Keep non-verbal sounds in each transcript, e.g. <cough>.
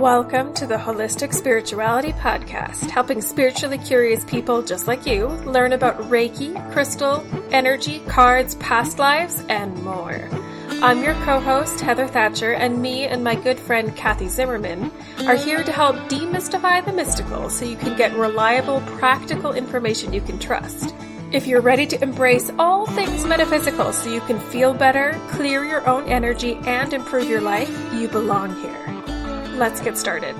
Welcome to the Holistic Spirituality Podcast, helping spiritually curious people just like you learn about Reiki, crystal, energy, cards, past lives, and more. I'm your co host, Heather Thatcher, and me and my good friend Kathy Zimmerman are here to help demystify the mystical so you can get reliable, practical information you can trust. If you're ready to embrace all things metaphysical so you can feel better, clear your own energy, and improve your life, you belong here. Let's get started.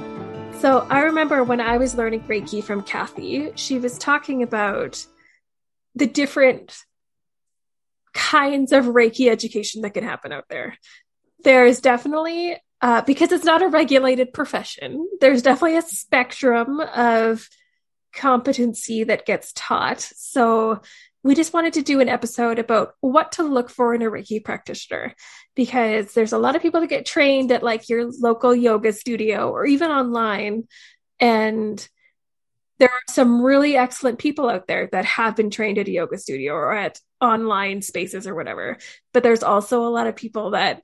So, I remember when I was learning Reiki from Kathy, she was talking about the different kinds of Reiki education that can happen out there. There's definitely, uh, because it's not a regulated profession, there's definitely a spectrum of competency that gets taught. So we just wanted to do an episode about what to look for in a Reiki practitioner because there's a lot of people that get trained at like your local yoga studio or even online. And there are some really excellent people out there that have been trained at a yoga studio or at online spaces or whatever. But there's also a lot of people that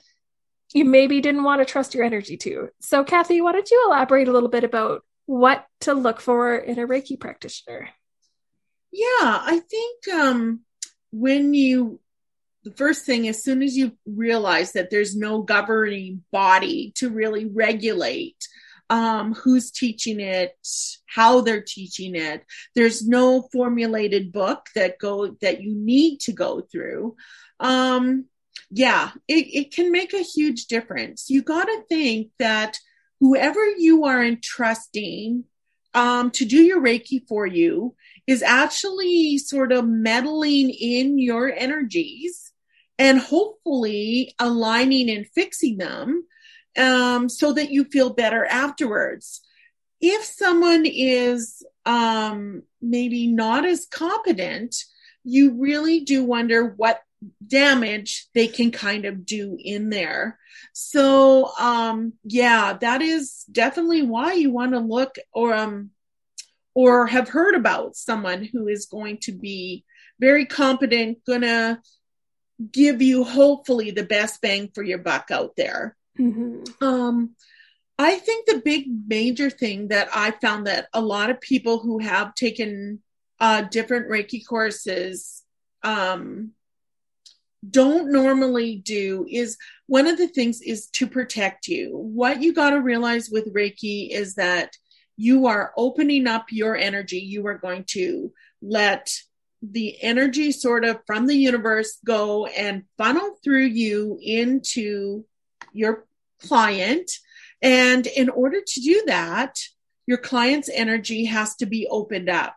you maybe didn't want to trust your energy to. So, Kathy, why don't you elaborate a little bit about what to look for in a Reiki practitioner? Yeah, I think um, when you, the first thing, as soon as you realize that there's no governing body to really regulate um, who's teaching it, how they're teaching it, there's no formulated book that go that you need to go through. Um, yeah, it, it can make a huge difference. You got to think that whoever you are entrusting um, to do your Reiki for you is actually sort of meddling in your energies and hopefully aligning and fixing them um, so that you feel better afterwards. If someone is um, maybe not as competent, you really do wonder what damage they can kind of do in there. So um yeah, that is definitely why you want to look or um or have heard about someone who is going to be very competent, gonna give you hopefully the best bang for your buck out there. Mm-hmm. Um I think the big major thing that I found that a lot of people who have taken uh, different Reiki courses um, don't normally do is one of the things is to protect you. What you got to realize with Reiki is that you are opening up your energy. You are going to let the energy sort of from the universe go and funnel through you into your client. And in order to do that, your client's energy has to be opened up.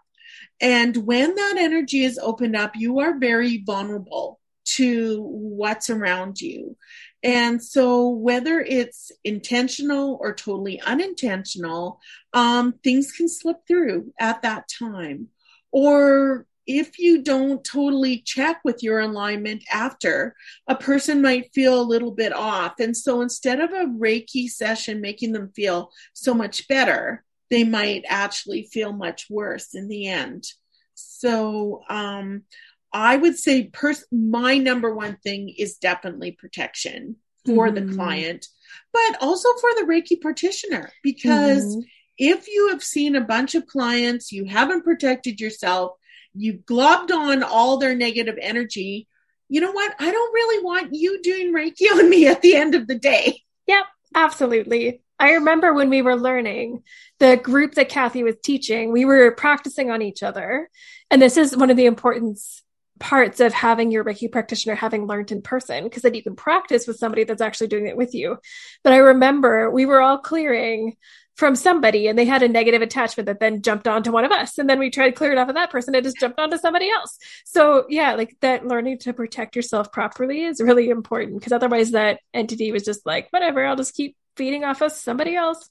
And when that energy is opened up, you are very vulnerable to what's around you. And so, whether it's intentional or totally unintentional, um, things can slip through at that time. Or if you don't totally check with your alignment after, a person might feel a little bit off. And so, instead of a Reiki session making them feel so much better, they might actually feel much worse in the end. So, um, I would say pers- my number one thing is definitely protection for mm-hmm. the client, but also for the Reiki practitioner. Because mm-hmm. if you have seen a bunch of clients, you haven't protected yourself, you've globbed on all their negative energy. You know what? I don't really want you doing Reiki on me at the end of the day. Yep, absolutely. I remember when we were learning the group that Kathy was teaching, we were practicing on each other. And this is one of the importance parts of having your Reiki practitioner having learned in person because then you can practice with somebody that's actually doing it with you. But I remember we were all clearing from somebody and they had a negative attachment that then jumped onto one of us. And then we tried to clear it off of that person and just jumped onto somebody else. So yeah, like that learning to protect yourself properly is really important because otherwise that entity was just like, whatever, I'll just keep feeding off of somebody else.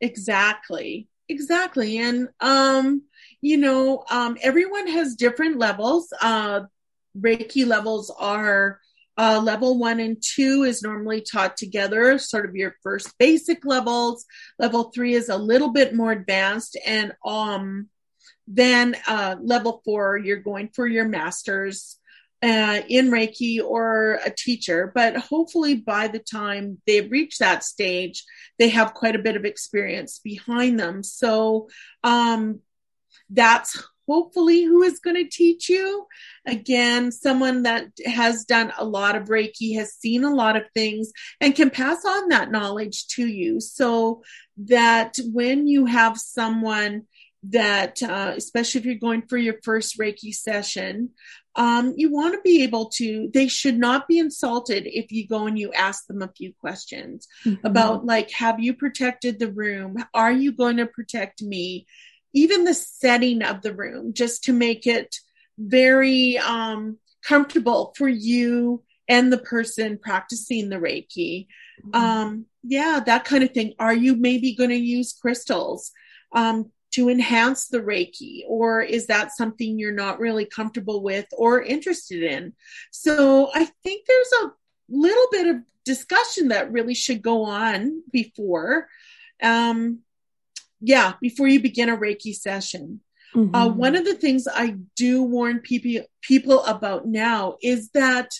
Exactly. Exactly. And um you know, um, everyone has different levels. Uh, Reiki levels are uh, level one and two is normally taught together, sort of your first basic levels. Level three is a little bit more advanced, and um, then uh, level four, you're going for your masters. Uh, in Reiki or a teacher, but hopefully by the time they reach that stage, they have quite a bit of experience behind them. So um, that's hopefully who is going to teach you. Again, someone that has done a lot of Reiki, has seen a lot of things, and can pass on that knowledge to you so that when you have someone that, uh, especially if you're going for your first Reiki session, um, you want to be able to, they should not be insulted if you go and you ask them a few questions mm-hmm. about, like, have you protected the room? Are you going to protect me? Even the setting of the room, just to make it very um, comfortable for you and the person practicing the Reiki. Mm-hmm. Um, yeah, that kind of thing. Are you maybe going to use crystals? Um, to enhance the Reiki, or is that something you're not really comfortable with or interested in? So I think there's a little bit of discussion that really should go on before, um, yeah, before you begin a Reiki session. Mm-hmm. Uh, one of the things I do warn people people about now is that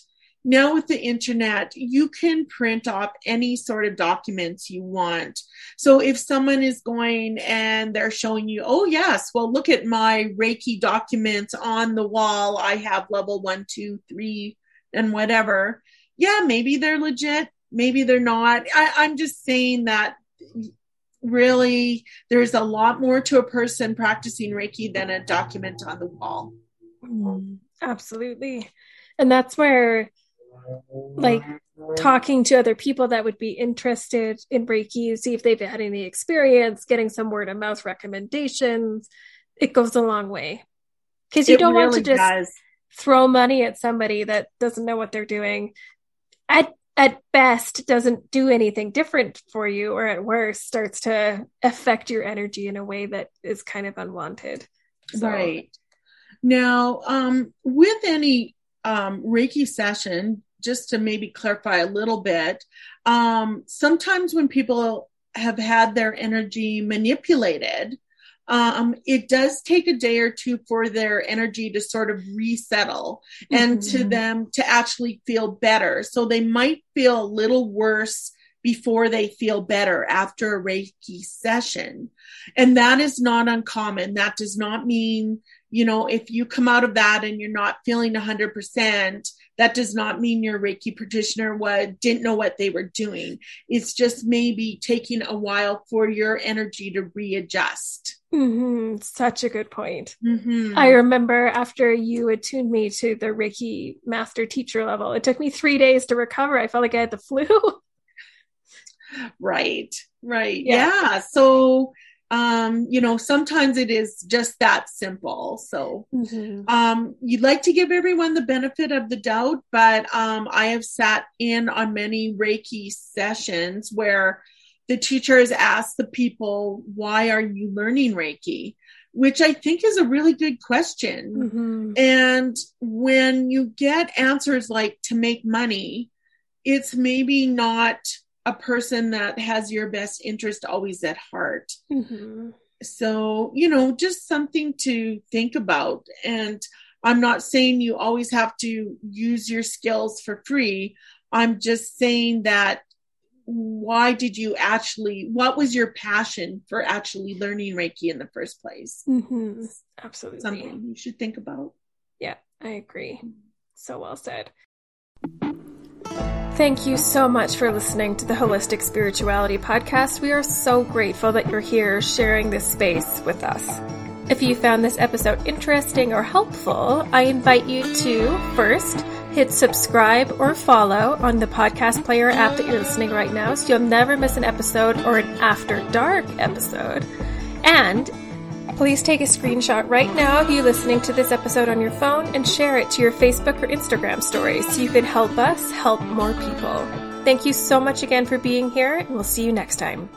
now with the internet, you can print off any sort of documents you want. So if someone is going and they're showing you, oh, yes, well, look at my Reiki documents on the wall. I have level one, two, three, and whatever. Yeah, maybe they're legit. Maybe they're not. I, I'm just saying that really there's a lot more to a person practicing Reiki than a document on the wall. Mm, absolutely. And that's where like talking to other people that would be interested in Reiki, see if they've had any experience, getting some word of mouth recommendations. It goes a long way because you it don't really want to just does. throw money at somebody that doesn't know what they're doing. At at best, doesn't do anything different for you, or at worst, starts to affect your energy in a way that is kind of unwanted. So. Right now, um, with any um, Reiki session, just to maybe clarify a little bit, um, sometimes when people have had their energy manipulated, um, it does take a day or two for their energy to sort of resettle mm-hmm. and to mm-hmm. them to actually feel better. So they might feel a little worse before they feel better after a Reiki session. And that is not uncommon. That does not mean, you know, if you come out of that and you're not feeling 100%, that does not mean your Reiki practitioner what didn't know what they were doing. It's just maybe taking a while for your energy to readjust. Mm-hmm. Such a good point. Mm-hmm. I remember after you attuned me to the Reiki master teacher level, it took me three days to recover. I felt like I had the flu. <laughs> right, right. Yeah. yeah. So um, you know, sometimes it is just that simple. So, mm-hmm. um, you'd like to give everyone the benefit of the doubt, but um, I have sat in on many Reiki sessions where the teacher has asked the people, "Why are you learning Reiki?" Which I think is a really good question. Mm-hmm. And when you get answers like to make money, it's maybe not a person that has your best interest always at heart. Mm-hmm. So, you know, just something to think about. And I'm not saying you always have to use your skills for free. I'm just saying that why did you actually, what was your passion for actually learning Reiki in the first place? Mm-hmm. Absolutely. Something you should think about. Yeah, I agree. So well said. Thank you so much for listening to the Holistic Spirituality Podcast. We are so grateful that you're here sharing this space with us. If you found this episode interesting or helpful, I invite you to first hit subscribe or follow on the podcast player app that you're listening right now so you'll never miss an episode or an after dark episode. And Please take a screenshot right now of you listening to this episode on your phone and share it to your Facebook or Instagram stories so you can help us help more people. Thank you so much again for being here, and we'll see you next time.